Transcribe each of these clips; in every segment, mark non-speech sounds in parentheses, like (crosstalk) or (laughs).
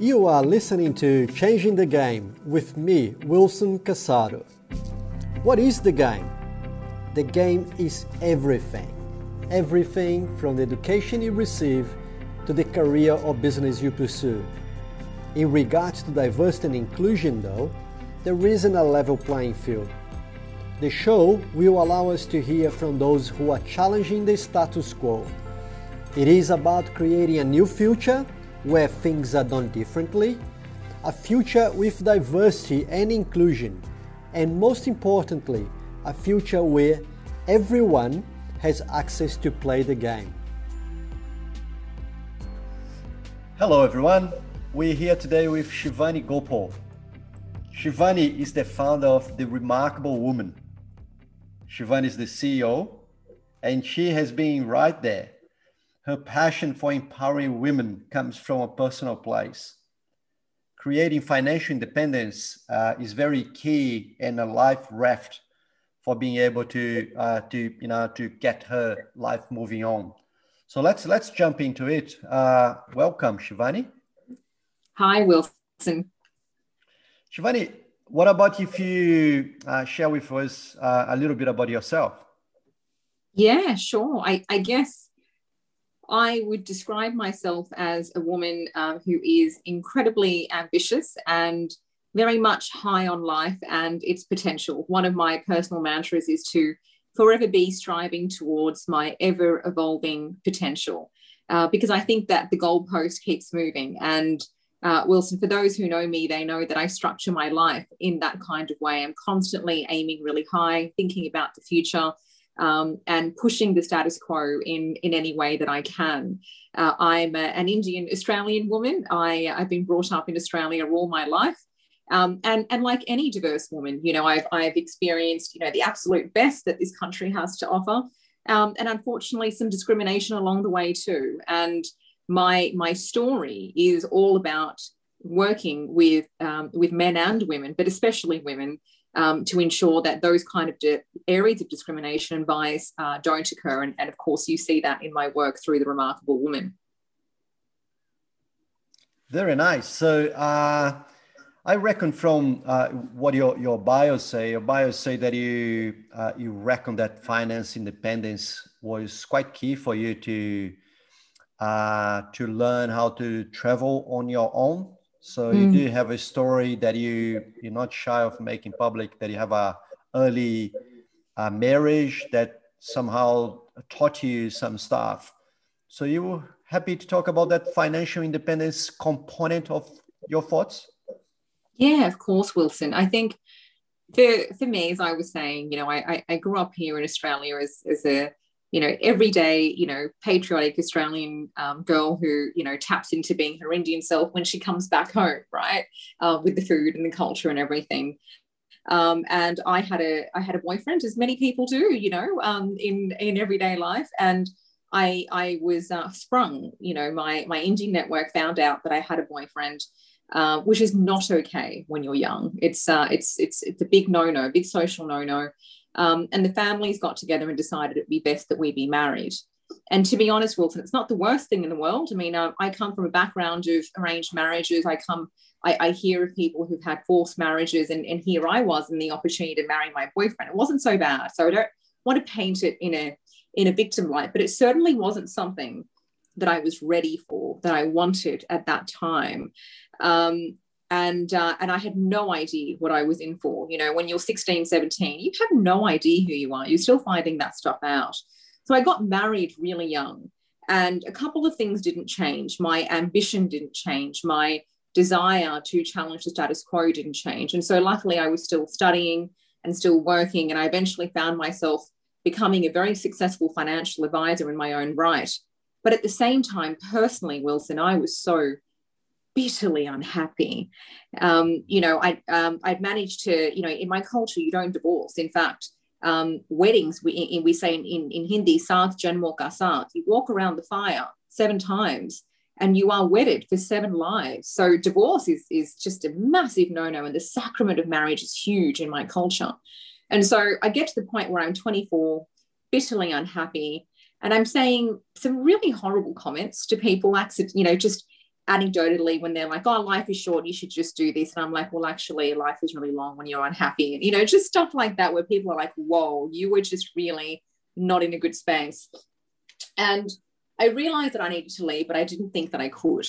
You are listening to Changing the Game with me, Wilson Casado. What is the game? The game is everything. Everything from the education you receive to the career or business you pursue. In regards to diversity and inclusion, though, there isn't a level playing field. The show will allow us to hear from those who are challenging the status quo. It is about creating a new future where things are done differently, a future with diversity and inclusion, and most importantly, a future where everyone has access to play the game. Hello, everyone. We're here today with Shivani Gopal. Shivani is the founder of The Remarkable Woman Shivani is the CEO, and she has been right there. Her passion for empowering women comes from a personal place. Creating financial independence uh, is very key and a life raft for being able to uh, to you know to get her life moving on. So let's let's jump into it. Uh, welcome, Shivani. Hi, Wilson. Shivani, what about if you uh, share with us uh, a little bit about yourself? Yeah, sure. I, I, guess I would describe myself as a woman uh, who is incredibly ambitious and very much high on life and its potential. One of my personal mantras is to forever be striving towards my ever evolving potential uh, because I think that the goalpost keeps moving and uh, Wilson, for those who know me, they know that I structure my life in that kind of way. I'm constantly aiming really high, thinking about the future, um, and pushing the status quo in, in any way that I can. Uh, I'm a, an Indian Australian woman. I, I've been brought up in Australia all my life. Um, and, and like any diverse woman, you know, I've, I've experienced, you know, the absolute best that this country has to offer. Um, and unfortunately, some discrimination along the way too. And my my story is all about working with um, with men and women, but especially women, um, to ensure that those kind of di- areas of discrimination and bias uh, don't occur. And, and, of course, you see that in my work through the Remarkable Woman. Very nice. So. Uh, I reckon from uh, what your, your bios say, your bios say that you uh, you reckon that finance independence was quite key for you to uh, to learn how to travel on your own. So mm. you do have a story that you you're not shy of making public. That you have a early uh, marriage that somehow taught you some stuff. So you were happy to talk about that financial independence component of your thoughts. Yeah, of course, Wilson. I think for for me, as I was saying, you know, I I, grew up here in Australia as as a you know, everyday, you know, patriotic Australian um, girl who, you know, taps into being her Indian self when she comes back home, right, uh, with the food and the culture and everything. Um, and I had a I had a boyfriend, as many people do, you know, um, in in everyday life, and I I was uh, sprung. You know, my my Indian network found out that I had a boyfriend. Uh, which is not okay when you're young. It's uh, it's it's it's a big no no, big social no no. Um, and the families got together and decided it'd be best that we be married. And to be honest, Wilson, it's not the worst thing in the world. I mean, uh, I come from a background of arranged marriages. I come, I, I hear of people who've had forced marriages, and, and here I was in the opportunity to marry my boyfriend. It wasn't so bad. So I don't want to paint it in a in a victim light, but it certainly wasn't something that I was ready for, that I wanted at that time. Um, and uh, and I had no idea what I was in for. You know, when you're 16, 17, you have no idea who you are. You're still finding that stuff out. So I got married really young, and a couple of things didn't change. My ambition didn't change. My desire to challenge the status quo didn't change. And so luckily, I was still studying and still working, and I eventually found myself becoming a very successful financial advisor in my own right. But at the same time, personally, Wilson, I was so bitterly unhappy. Um, you know, I, um, I'd managed to, you know, in my culture, you don't divorce. In fact, um, weddings, we, we say in, in, in Hindi, Saath Janmo ka you walk around the fire seven times and you are wedded for seven lives. So divorce is, is just a massive no-no and the sacrament of marriage is huge in my culture. And so I get to the point where I'm 24, bitterly unhappy, and I'm saying some really horrible comments to people, you know, just anecdotally when they're like, oh, life is short, you should just do this. And I'm like, well, actually, life is really long when you're unhappy. And, you know, just stuff like that where people are like, whoa, you were just really not in a good space. And I realized that I needed to leave, but I didn't think that I could.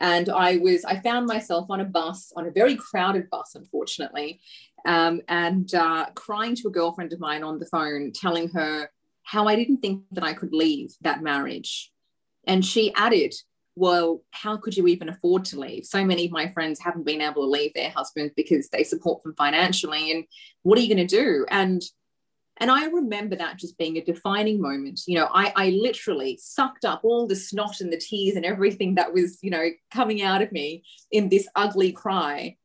And I was, I found myself on a bus, on a very crowded bus, unfortunately, um, and uh, crying to a girlfriend of mine on the phone, telling her how I didn't think that I could leave that marriage. And she added, well, how could you even afford to leave? So many of my friends haven't been able to leave their husbands because they support them financially. And what are you going to do? And and I remember that just being a defining moment. You know, I, I literally sucked up all the snot and the tears and everything that was, you know, coming out of me in this ugly cry.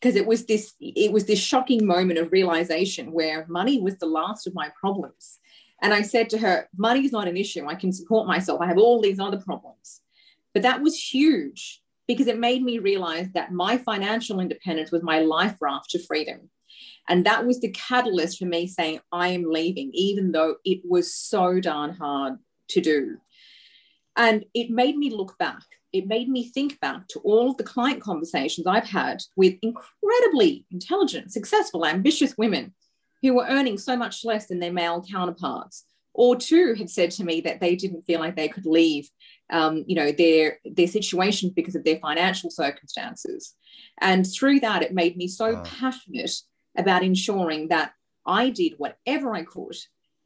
Because it was this, it was this shocking moment of realization where money was the last of my problems. And I said to her, money is not an issue. I can support myself. I have all these other problems. But that was huge because it made me realize that my financial independence was my life raft to freedom. And that was the catalyst for me saying, I am leaving, even though it was so darn hard to do. And it made me look back. It made me think back to all of the client conversations I've had with incredibly intelligent, successful, ambitious women who were earning so much less than their male counterparts, or two had said to me that they didn't feel like they could leave um, you know, their their situation because of their financial circumstances. And through that, it made me so wow. passionate about ensuring that I did whatever I could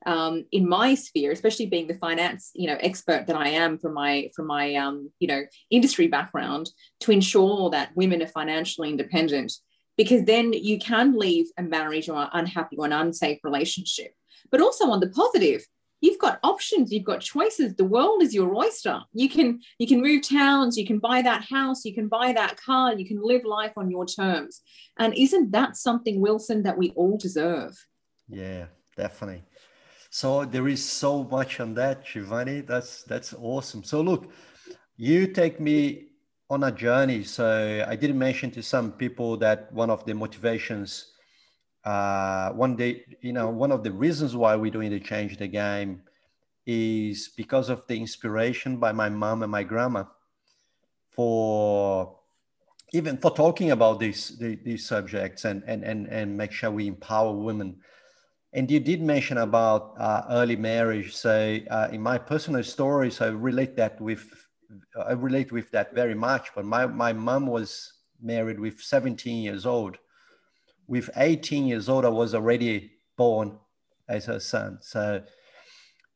um, in my sphere, especially being the finance, you know, expert that I am from my from my um, you know industry background, to ensure that women are financially independent. Because then you can leave a marriage or an unhappy or an unsafe relationship. But also on the positive, you've got options you've got choices. The world is your oyster. You can you can move towns you can buy that house you can buy that car you can live life on your terms. And isn't that something wilson that we all deserve? Yeah definitely. So there is so much on that shivani that's that's awesome. So look you take me on a journey. So i did mention to some people that one of the motivations uh, one day, you know, one of the reasons why we're doing the change the game is because of the inspiration by my mom and my grandma for even for talking about these these subjects and and and and make sure we empower women. And you did mention about uh, early marriage. So uh, in my personal stories, I relate that with I relate with that very much. But my my mom was married with 17 years old with 18 years old, I was already born as her son. So,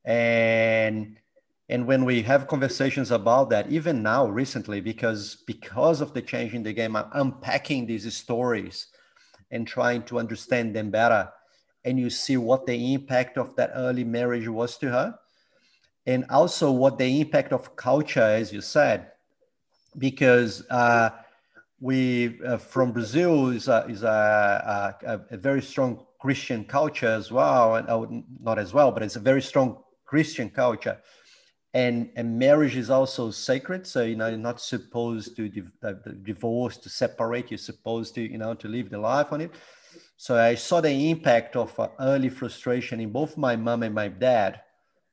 and and when we have conversations about that, even now recently, because because of the change in the game, I'm unpacking these stories and trying to understand them better. And you see what the impact of that early marriage was to her, and also what the impact of culture, as you said, because. Uh, we uh, from Brazil is a, is a, a, a, very strong Christian culture as well, and uh, not as well, but it's a very strong Christian culture, and and marriage is also sacred. So you know, you're not supposed to div- uh, divorce, to separate. You're supposed to you know to live the life on it. So I saw the impact of uh, early frustration in both my mom and my dad,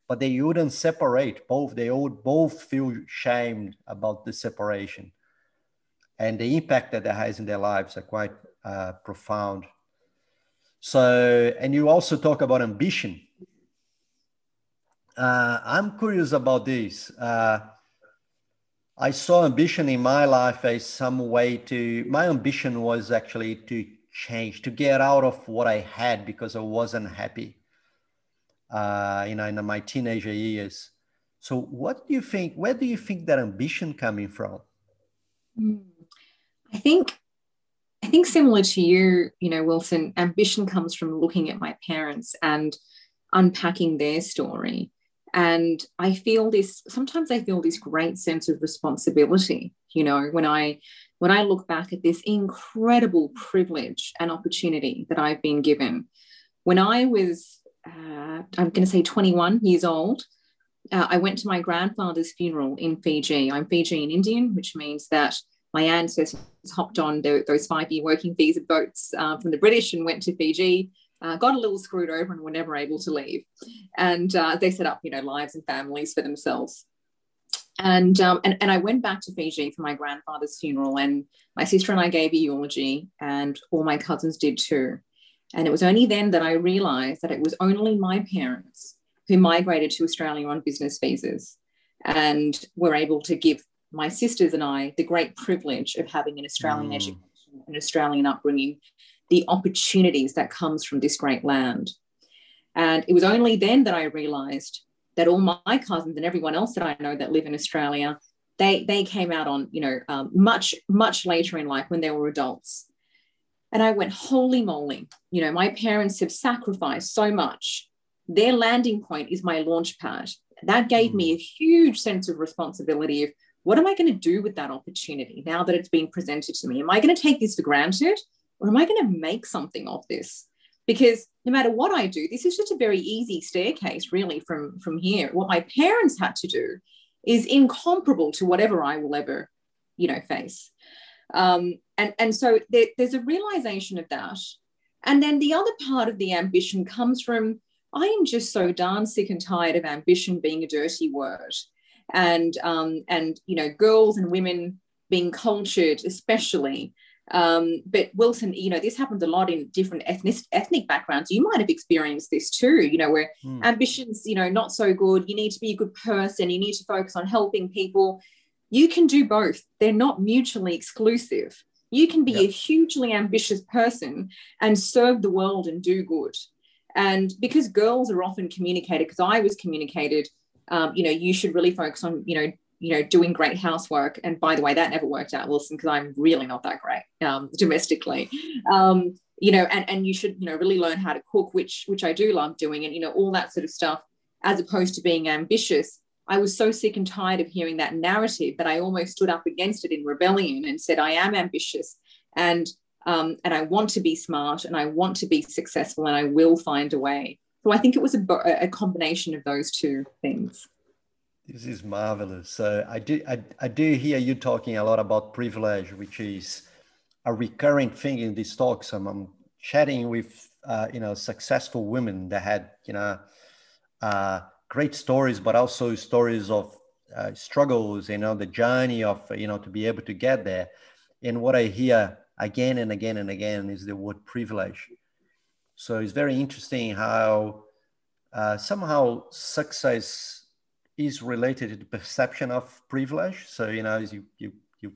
but they wouldn't separate. Both they would both feel shamed about the separation and the impact that that has in their lives are quite uh, profound. So, and you also talk about ambition. Uh, I'm curious about this. Uh, I saw ambition in my life as some way to, my ambition was actually to change, to get out of what I had because I wasn't happy, uh, you know, in my teenager years. So, what do you think? Where do you think that ambition coming from? Mm. I think I think similar to you, you know, Wilson, ambition comes from looking at my parents and unpacking their story. And I feel this sometimes I feel this great sense of responsibility, you know, when I when I look back at this incredible privilege and opportunity that I've been given. When I was, uh, I'm going to say 21 years old, uh, I went to my grandfather's funeral in Fiji. I'm Fijian Indian, which means that my ancestors hopped on the, those five year working visa boats uh, from the British and went to Fiji. Uh, got a little screwed over and were never able to leave. And uh, they set up, you know, lives and families for themselves. And, um, and and I went back to Fiji for my grandfather's funeral, and my sister and I gave a eulogy, and all my cousins did too. And it was only then that I realized that it was only my parents who migrated to Australia on business visas and were able to give my sisters and I the great privilege of having an Australian mm. education, an Australian upbringing, the opportunities that comes from this great land. And it was only then that I realized that all my cousins and everyone else that I know that live in Australia, they, they came out on, you know, um, much, much later in life when they were adults. And I went, holy moly, you know, my parents have sacrificed so much. Their landing point is my launch pad. That gave me a huge sense of responsibility of what am I going to do with that opportunity now that it's been presented to me? Am I going to take this for granted or am I going to make something of this? Because no matter what I do, this is just a very easy staircase, really, from, from here. What my parents had to do is incomparable to whatever I will ever, you know, face. Um, and, and so there, there's a realization of that. And then the other part of the ambition comes from I am just so darn sick and tired of ambition being a dirty word and um, and you know girls and women being cultured especially um, but wilson you know this happens a lot in different ethnic ethnic backgrounds. You might have experienced this too you know where mm. ambitions you know not so good you need to be a good person you need to focus on helping people. You can do both. They're not mutually exclusive. You can be yep. a hugely ambitious person and serve the world and do good. And because girls are often communicated because i was communicated um, you know, you should really focus on, you know, you know, doing great housework. And by the way, that never worked out, Wilson, because I'm really not that great um, (laughs) domestically. Um, you know, and, and you should, you know, really learn how to cook, which which I do love doing, and you know, all that sort of stuff, as opposed to being ambitious. I was so sick and tired of hearing that narrative that I almost stood up against it in rebellion and said, I am ambitious and um, and I want to be smart and I want to be successful and I will find a way. So I think it was a, a combination of those two things. This is marvelous. So I do I, I do hear you talking a lot about privilege, which is a recurring thing in these talks. I'm, I'm chatting with uh, you know successful women that had you know uh, great stories, but also stories of uh, struggles. You know the journey of you know to be able to get there. And what I hear again and again and again is the word privilege. So it's very interesting how uh, somehow success is related to the perception of privilege. So you know, you you you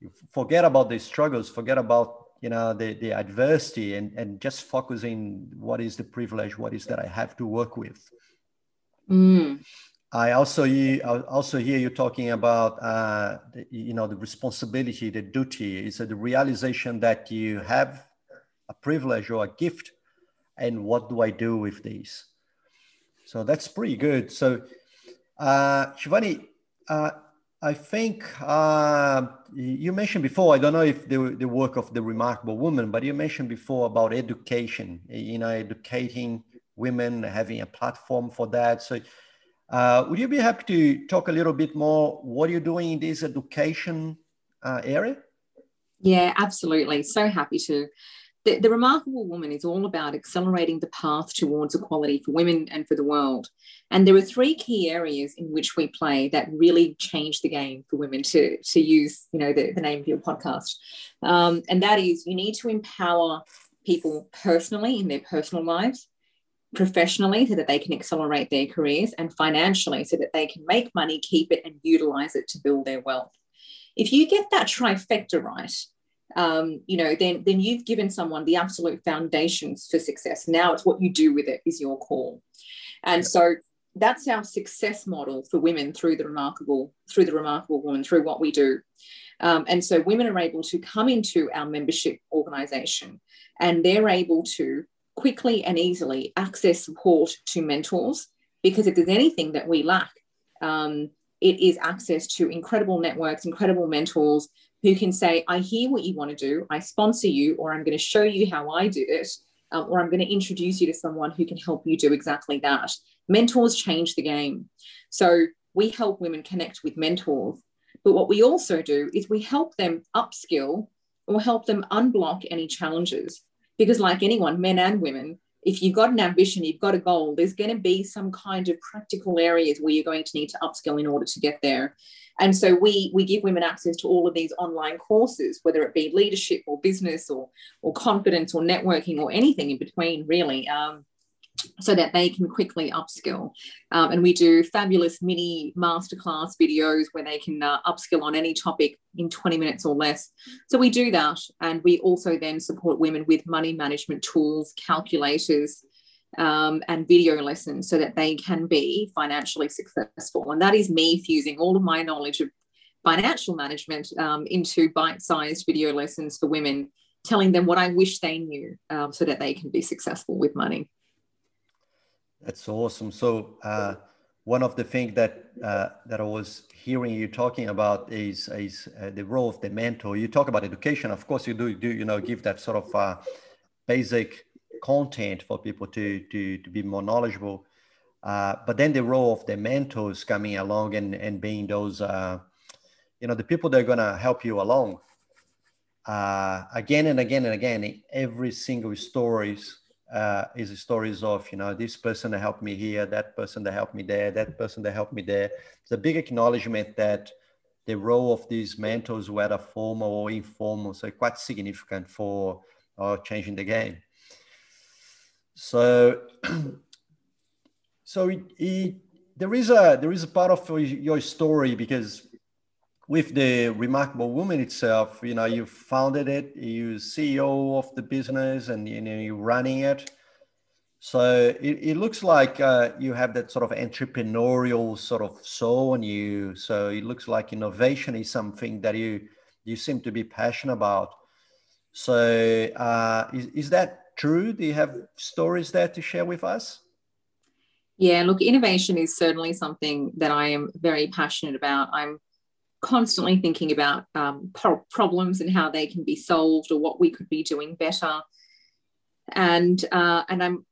you forget about the struggles, forget about you know the the adversity, and and just focusing what is the privilege, what is that I have to work with. Mm. I also I also hear you talking about uh, the, you know the responsibility, the duty. Is the realization that you have a privilege or a gift and what do I do with these? So that's pretty good. So, uh, Shivani, uh, I think uh, you mentioned before, I don't know if the, the work of the remarkable woman, but you mentioned before about education, you know, educating women, having a platform for that. So, uh, would you be happy to talk a little bit more what you're doing in this education uh, area? Yeah, absolutely. So happy to the, the Remarkable Woman is all about accelerating the path towards equality for women and for the world. And there are three key areas in which we play that really change the game for women to, to use, you know, the, the name of your podcast. Um, and that is you need to empower people personally in their personal lives, professionally so that they can accelerate their careers, and financially so that they can make money, keep it, and utilize it to build their wealth. If you get that trifecta right, um, you know, then then you've given someone the absolute foundations for success. Now it's what you do with it is your call. And so that's our success model for women through the remarkable through the remarkable woman through what we do. Um, and so women are able to come into our membership organization and they're able to quickly and easily access support to mentors because if there's anything that we lack, um, it is access to incredible networks, incredible mentors who can say, I hear what you want to do, I sponsor you, or I'm going to show you how I do it, um, or I'm going to introduce you to someone who can help you do exactly that. Mentors change the game. So we help women connect with mentors. But what we also do is we help them upskill or help them unblock any challenges. Because, like anyone, men and women, if you've got an ambition, you've got a goal, there's going to be some kind of practical areas where you're going to need to upskill in order to get there. And so we we give women access to all of these online courses, whether it be leadership or business or or confidence or networking or anything in between, really. Um, so that they can quickly upskill. Um, and we do fabulous mini masterclass videos where they can uh, upskill on any topic in 20 minutes or less. So we do that. And we also then support women with money management tools, calculators, um, and video lessons so that they can be financially successful. And that is me fusing all of my knowledge of financial management um, into bite sized video lessons for women, telling them what I wish they knew um, so that they can be successful with money. That's awesome. So uh, one of the things that uh, that I was hearing you talking about is is uh, the role of the mentor. You talk about education, of course. You do do you know give that sort of uh, basic content for people to to to be more knowledgeable. Uh, but then the role of the mentors coming along and and being those uh, you know the people that are gonna help you along again and again and again. Every single stories uh, is stories of you know this person that helped me here, that person that helped me there, that person that helped me there. It's a big acknowledgement that the role of these mentors, whether formal or informal, so quite significant for uh, changing the game. So, (clears throat) so there is a there is a part of your story because with the remarkable woman itself you know you founded it you ceo of the business and you know you're running it. So it, it looks like uh, you have that sort of entrepreneurial sort of soul in you. So it looks like innovation is something that you you seem to be passionate about. So uh, is, is that true do you have stories there to share with us? Yeah look innovation is certainly something that i am very passionate about. I'm constantly thinking about um, pro- problems and how they can be solved or what we could be doing better. And uh, and I'm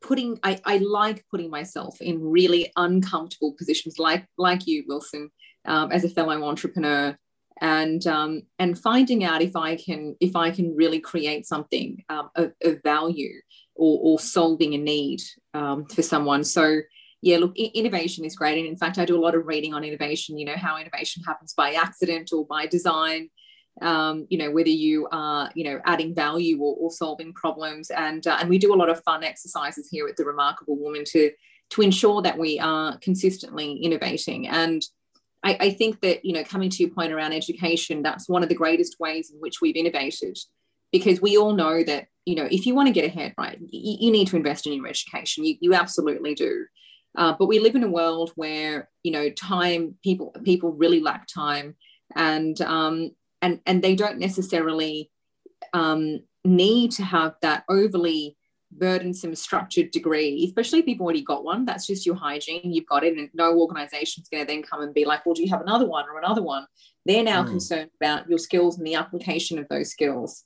putting I, I like putting myself in really uncomfortable positions like like you Wilson um, as a fellow entrepreneur and um, and finding out if I can if I can really create something um, of, of, value or, or solving a need um, for someone. So yeah, look, innovation is great. And in fact, I do a lot of reading on innovation, you know, how innovation happens by accident or by design, um, you know, whether you are, you know, adding value or, or solving problems. And, uh, and we do a lot of fun exercises here at The Remarkable Woman to, to ensure that we are consistently innovating. And I, I think that, you know, coming to your point around education, that's one of the greatest ways in which we've innovated because we all know that, you know, if you want to get ahead, right, you, you need to invest in your education. You, you absolutely do. Uh, but we live in a world where you know time people people really lack time, and um, and and they don't necessarily um, need to have that overly burdensome structured degree, especially if you've already got one. That's just your hygiene. You've got it, and no organization's going to then come and be like, well, do you have another one or another one? They're now mm. concerned about your skills and the application of those skills.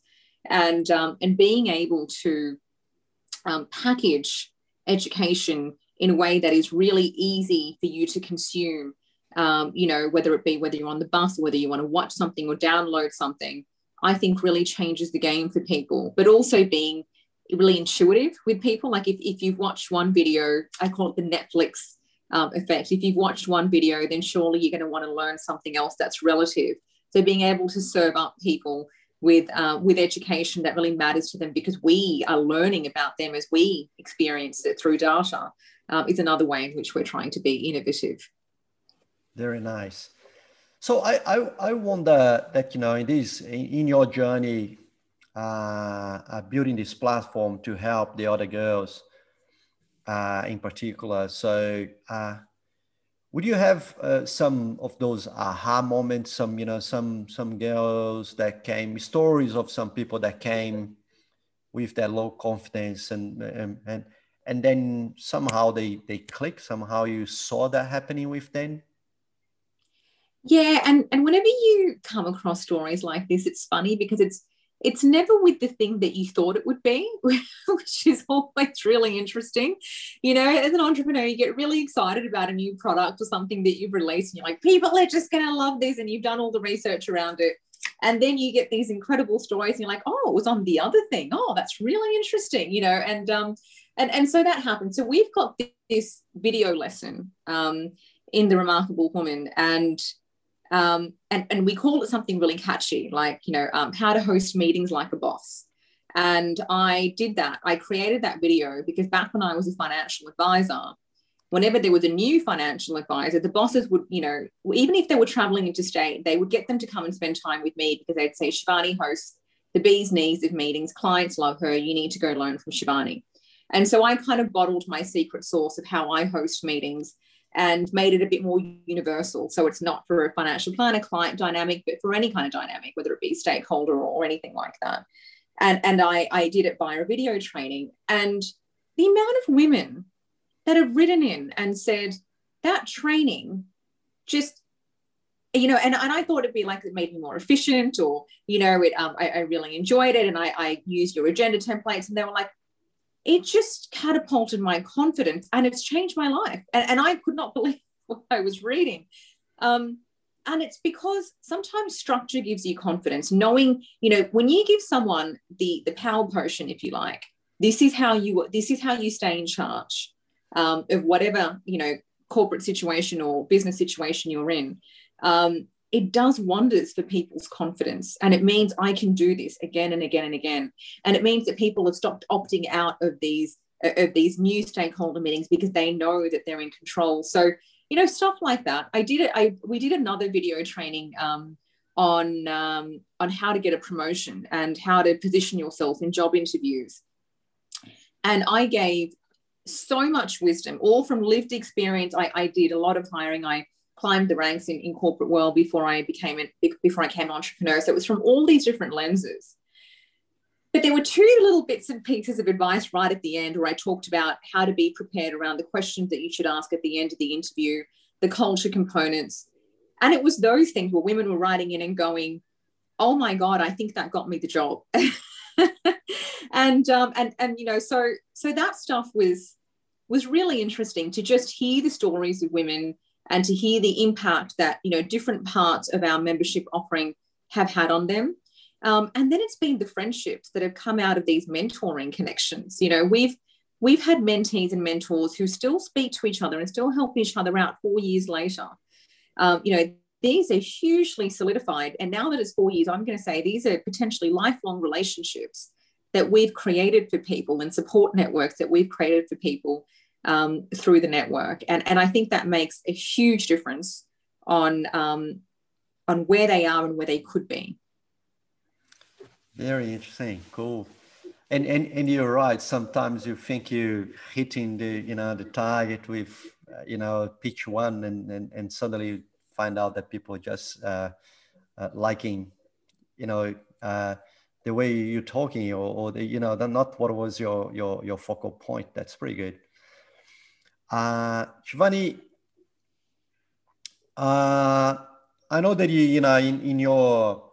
And um, and being able to um, package education in a way that is really easy for you to consume. Um, you know, whether it be whether you're on the bus or whether you want to watch something or download something, I think really changes the game for people. But also being really intuitive with people. Like if, if you've watched one video, I call it the Netflix um, effect. If you've watched one video, then surely you're going to want to learn something else that's relative. So being able to serve up people with uh, with education that really matters to them because we are learning about them as we experience it through data um, is another way in which we're trying to be innovative. Very nice. So I, I, I wonder that, you know, in this, in your journey, building this platform to help the other girls uh, in particular. So uh, would you have uh, some of those aha moments, some, you know, some, some girls that came, stories of some people that came with that low confidence and, and, and and then somehow they they click somehow you saw that happening with them yeah and and whenever you come across stories like this it's funny because it's it's never with the thing that you thought it would be (laughs) which is always really interesting. You know as an entrepreneur you get really excited about a new product or something that you've released and you're like people are just going to love this and you've done all the research around it. And then you get these incredible stories and you're like oh it was on the other thing. Oh that's really interesting you know and um and and so that happened. So we've got this video lesson um, in the Remarkable Woman, and um, and and we call it something really catchy, like you know um, how to host meetings like a boss. And I did that. I created that video because back when I was a financial advisor, whenever there was a new financial advisor, the bosses would, you know, even if they were traveling interstate, they would get them to come and spend time with me because they'd say, Shivani hosts the bee's knees of meetings. Clients love her. You need to go learn from Shivani. And so I kind of bottled my secret sauce of how I host meetings and made it a bit more universal. So it's not for a financial planner client dynamic, but for any kind of dynamic, whether it be stakeholder or, anything like that. And, and I, I did it via a video training. And the amount of women that have written in and said that training just you know, and, and I thought it'd be like it made me more efficient, or you know, it um, I, I really enjoyed it, and I, I used your agenda templates, and they were like, it just catapulted my confidence, and it's changed my life, and, and I could not (laughs) believe what I was reading. Um, and it's because sometimes structure gives you confidence knowing you know when you give someone the the power potion if you like this is how you this is how you stay in charge um, of whatever you know corporate situation or business situation you're in um, it does wonders for people's confidence. And it means I can do this again and again and again. And it means that people have stopped opting out of these of these new stakeholder meetings because they know that they're in control. So, you know, stuff like that. I did it. I we did another video training um, on um, on how to get a promotion and how to position yourself in job interviews. And I gave so much wisdom, all from lived experience. I, I did a lot of hiring. I climbed the ranks in, in corporate world before I became an, before I became an entrepreneur. So it was from all these different lenses. But there were two little bits and pieces of advice right at the end where I talked about how to be prepared around the questions that you should ask at the end of the interview, the culture components. And it was those things where women were writing in and going, oh my God, I think that got me the job. (laughs) and um, and and you know, so so that stuff was was really interesting to just hear the stories of women and to hear the impact that you know different parts of our membership offering have had on them. Um, and then it's been the friendships that have come out of these mentoring connections. You know we've we've had mentees and mentors who still speak to each other and still help each other out four years later. Um, you know these are hugely solidified. And now that it's four years i'm going to say these are potentially lifelong relationships that we've created for people and support networks that we've created for people um, through the network. And, and I think that makes a huge difference on, um, on where they are and where they could be. Very interesting. Cool. And, and, and you're right. Sometimes you think you're hitting the, you know, the target with, uh, you know, pitch one and, and, and suddenly you find out that people are just uh, uh, liking, you know, uh, the way you're talking or, or the, you know, not what was your, your, your focal point. That's pretty good. Uh, uh, I know that you, you know, in, in your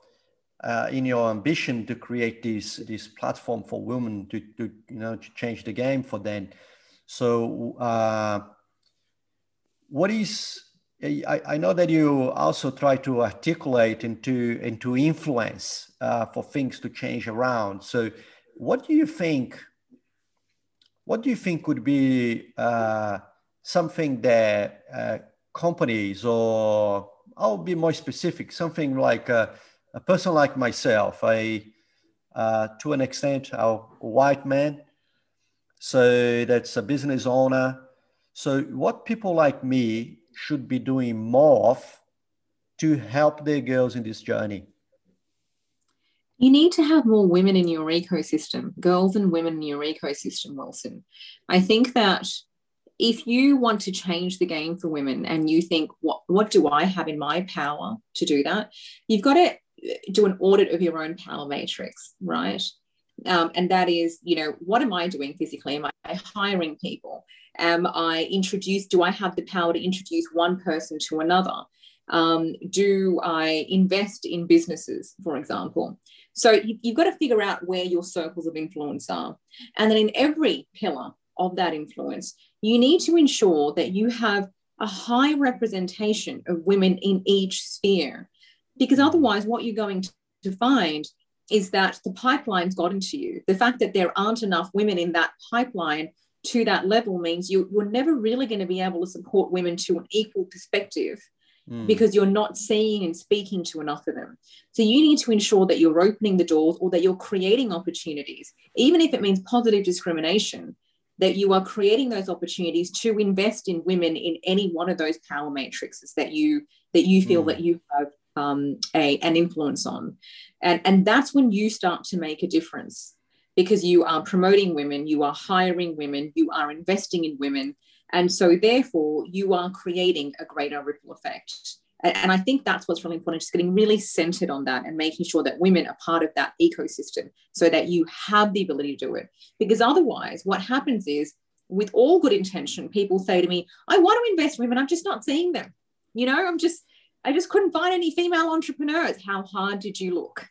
uh, in your ambition to create this this platform for women to, to you know to change the game for them. So, uh, what is I, I know that you also try to articulate into into influence uh, for things to change around. So, what do you think? What do you think would be uh, something that uh, companies or I'll be more specific, something like a, a person like myself, a uh, to an extent, a white man, so that's a business owner. So what people like me should be doing more of to help their girls in this journey? You need to have more women in your ecosystem, girls and women in your ecosystem, Wilson. I think that if you want to change the game for women and you think what what do i have in my power to do that? You've got to do an audit of your own power matrix right? Um, and that is you know what am i doing physically? Am i hiring people? Am i introduce do i have the power to introduce one person to another? Um, do i invest in businesses for example? So you, you've got to figure out where your circles of influence are. And then in every pillar of that influence you need to ensure that you have a high representation of women in each sphere. Because otherwise, what you're going to find is that the pipeline's gotten to you. The fact that there aren't enough women in that pipeline to that level means you, you're never really going to be able to support women to an equal perspective mm. because you're not seeing and speaking to enough of them. So you need to ensure that you're opening the doors or that you're creating opportunities, even if it means positive discrimination, that you are creating those opportunities to invest in women in any one of those power matrices that you that you feel mm. that you have um, a, an influence on. And, and that's when you start to make a difference because you are promoting women, you are hiring women, you are investing in women. And so, therefore, you are creating a greater ripple effect. And I think that's what's really important, just getting really centered on that and making sure that women are part of that ecosystem so that you have the ability to do it. Because otherwise, what happens is, with all good intention, people say to me, I want to invest in women, I'm just not seeing them. You know, I'm just, I just couldn't find any female entrepreneurs. How hard did you look?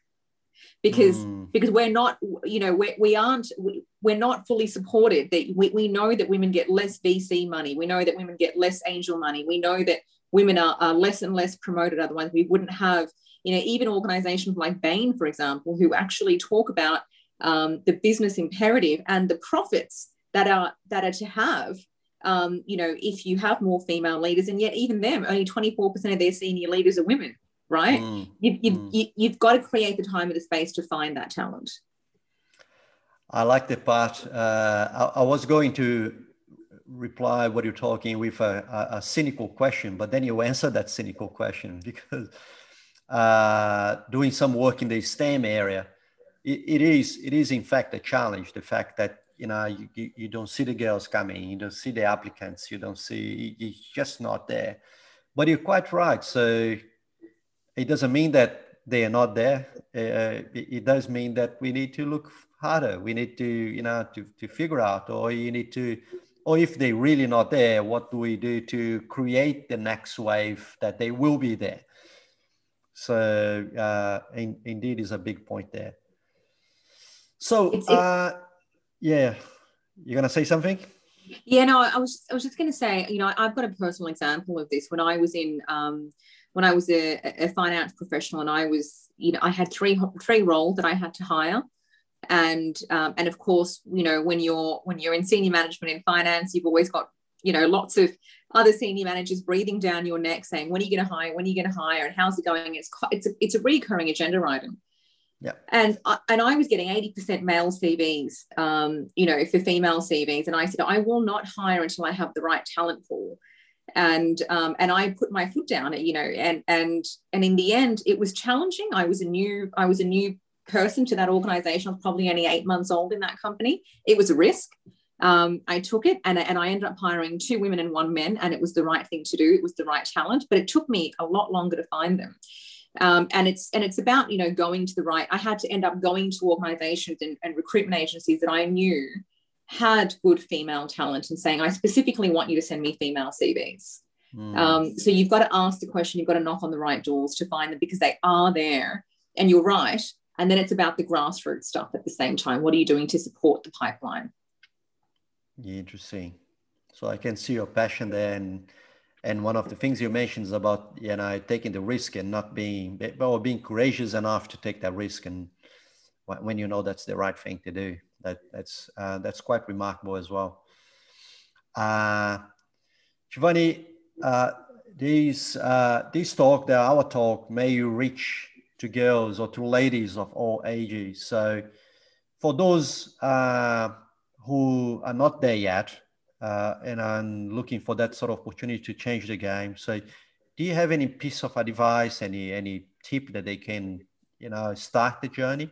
Because mm. because we're not, you know, we're, we aren't we, we're not fully supported. That we, we know that women get less VC money. We know that women get less angel money. We know that women are, are less and less promoted. Otherwise, we wouldn't have, you know, even organizations like Bain, for example, who actually talk about um, the business imperative and the profits that are that are to have um, you know, if you have more female leaders, and yet even them, only 24% of their senior leaders are women, right? Mm, you, you, mm. you, you've got to create the time and the space to find that talent. I like the part. Uh, I, I, was going to reply what you're talking with a, a, cynical question, but then you answer that cynical question (laughs) because uh, doing some work in the STEM area, it, it is it is in fact a challenge. The fact that you know you, you don't see the girls coming you don't see the applicants you don't see it's just not there but you're quite right so it doesn't mean that they are not there uh, it does mean that we need to look harder we need to you know to, to figure out or you need to or if they're really not there what do we do to create the next wave that they will be there so uh, in, indeed is a big point there so uh, yeah. You're going to say something? Yeah, no, I was I was just going to say, you know, I've got a personal example of this. When I was in, um, when I was a, a finance professional, and I was, you know, I had three three roles that I had to hire, and um, and of course, you know, when you're when you're in senior management in finance, you've always got, you know, lots of other senior managers breathing down your neck, saying, "When are you going to hire? When are you going to hire? And how's it going?" It's it's a, it's a recurring agenda item. Yeah. And I, and I was getting 80% male CVs, um, you know, for female CVs. And I said, I will not hire until I have the right talent pool. And um, and I put my foot down, you know, and and and in the end, it was challenging. I was a new I was a new person to that organization. I was probably only eight months old in that company. It was a risk. Um, I took it and, and I ended up hiring two women and one man, and it was the right thing to do. It was the right talent, but it took me a lot longer to find them. Um, and it's and it's about you know going to the right. I had to end up going to organisations and, and recruitment agencies that I knew had good female talent and saying, I specifically want you to send me female CVs. Mm. Um, so you've got to ask the question, you've got to knock on the right doors to find them because they are there. And you're right. And then it's about the grassroots stuff at the same time. What are you doing to support the pipeline? Interesting. So I can see your passion there and and one of the things you mentioned is about you know taking the risk and not being or being courageous enough to take that risk and when you know that's the right thing to do that that's uh, that's quite remarkable as well uh, Shivani uh, these uh, this talk the our talk may you reach to girls or to ladies of all ages so for those uh, who are not there yet uh, and I'm looking for that sort of opportunity to change the game. So, do you have any piece of advice, any any tip that they can, you know, start the journey?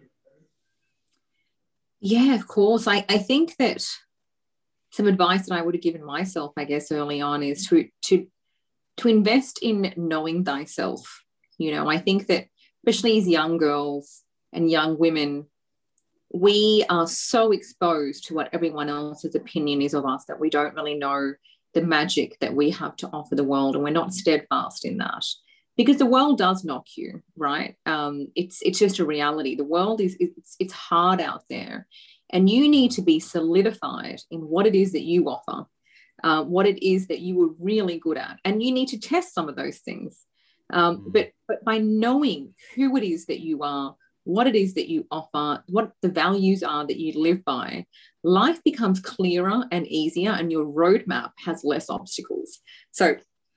Yeah, of course. I, I think that some advice that I would have given myself, I guess, early on is to to to invest in knowing thyself. You know, I think that especially as young girls and young women, we are so exposed to what everyone else's opinion is of us that we don't really know the magic that we have to offer the world and we're not steadfast in that. Because the world does knock you right? Um, it's it's just a reality. The world is it's, it's hard out there and you need to be solidified in what it is that you offer uh, what it is that you were really good at. And you need to test some of those things um, mm. but but by knowing who it is that you are what it is that you offer, what the values are that you live by, life becomes clearer and easier, and your roadmap has less obstacles. So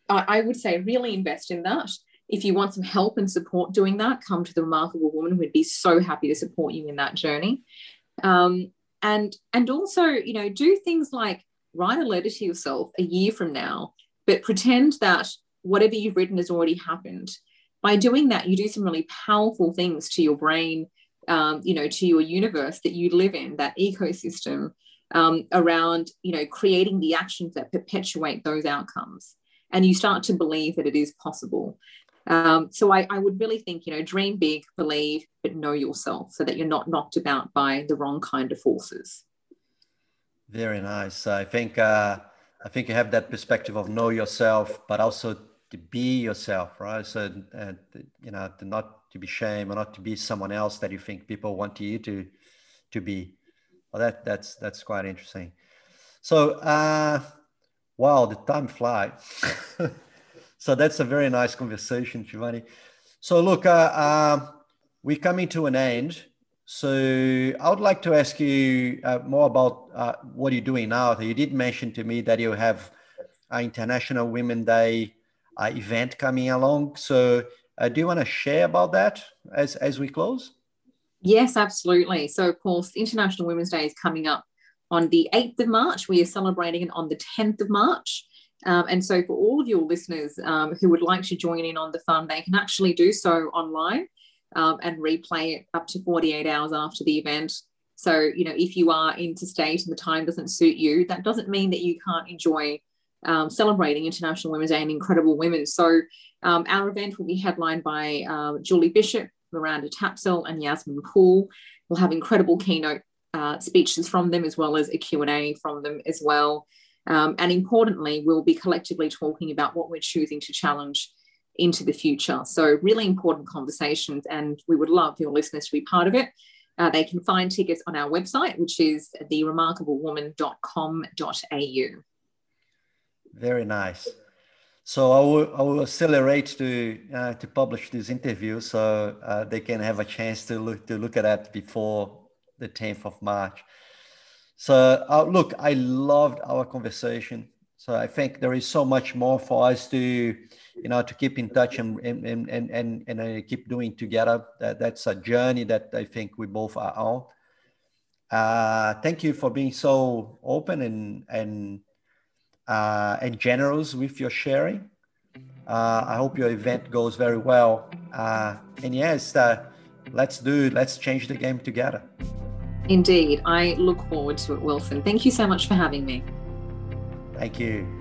I, I would say really invest in that. If you want some help and support doing that, come to the Remarkable Woman. We'd be so happy to support you in that journey. Um, and and also, you know, do things like write a letter to yourself a year from now, but pretend that whatever you've written has already happened by doing that, you do some really powerful things to your brain, um, you know, to your universe that you live in, that ecosystem um, around, you know, creating the actions that perpetuate those outcomes. And you start to believe that it is possible. Um, so I, I, would really think, you know, dream big, believe, but know yourself so that you're not knocked about by the wrong kind of forces. Very nice. I think uh, I think you have that perspective of know yourself, but also to be yourself, right? So, uh, you know, to not to be shame or not to be someone else that you think people want you to to be. Well, that that's that's quite interesting. So, uh, wow, the time flies. (laughs) so that's a very nice conversation, Shivani. So, look, uh, uh, we're coming to an end. So, I would like to ask you uh, more about uh, what you're doing now. You did mention to me that you have International Women Day uh, event coming along. So, uh, do you want to share about that as as we close? Yes, absolutely. So, of course, International Women's Day is coming up on the 8th of March. We are celebrating it on the 10th of March. Um, and so, for all of your listeners um, who would like to join in on the fun, they can actually do so online um, and replay it up to 48 hours after the event. So, you know, if you are interstate and the time doesn't suit you, that doesn't mean that you can't enjoy um, celebrating International Women's Day and incredible women. So um, our event will be headlined by uh, Julie Bishop, Miranda Tapsell, and Yasmin Poole. We'll have incredible keynote uh, speeches from them as well as a Q&A from them as well. Um, and importantly, we'll be collectively talking about what we're choosing to challenge into the future. So really important conversations and we would love your listeners to be part of it. Uh, they can find tickets on our website, which is theremarkablewoman.com.au. Very nice. So I will, I will accelerate to uh, to publish this interview so uh, they can have a chance to look to look at that before the 10th of March. So uh, look, I loved our conversation. So I think there is so much more for us to, you know, to keep in touch and and and and and, uh, keep doing together. That that's a journey that I think we both are on. Uh, thank you for being so open and and uh, and generous with your sharing. Uh, I hope your event goes very well. Uh, and yes, uh, let's do, let's change the game together. Indeed. I look forward to it, Wilson. Thank you so much for having me. Thank you.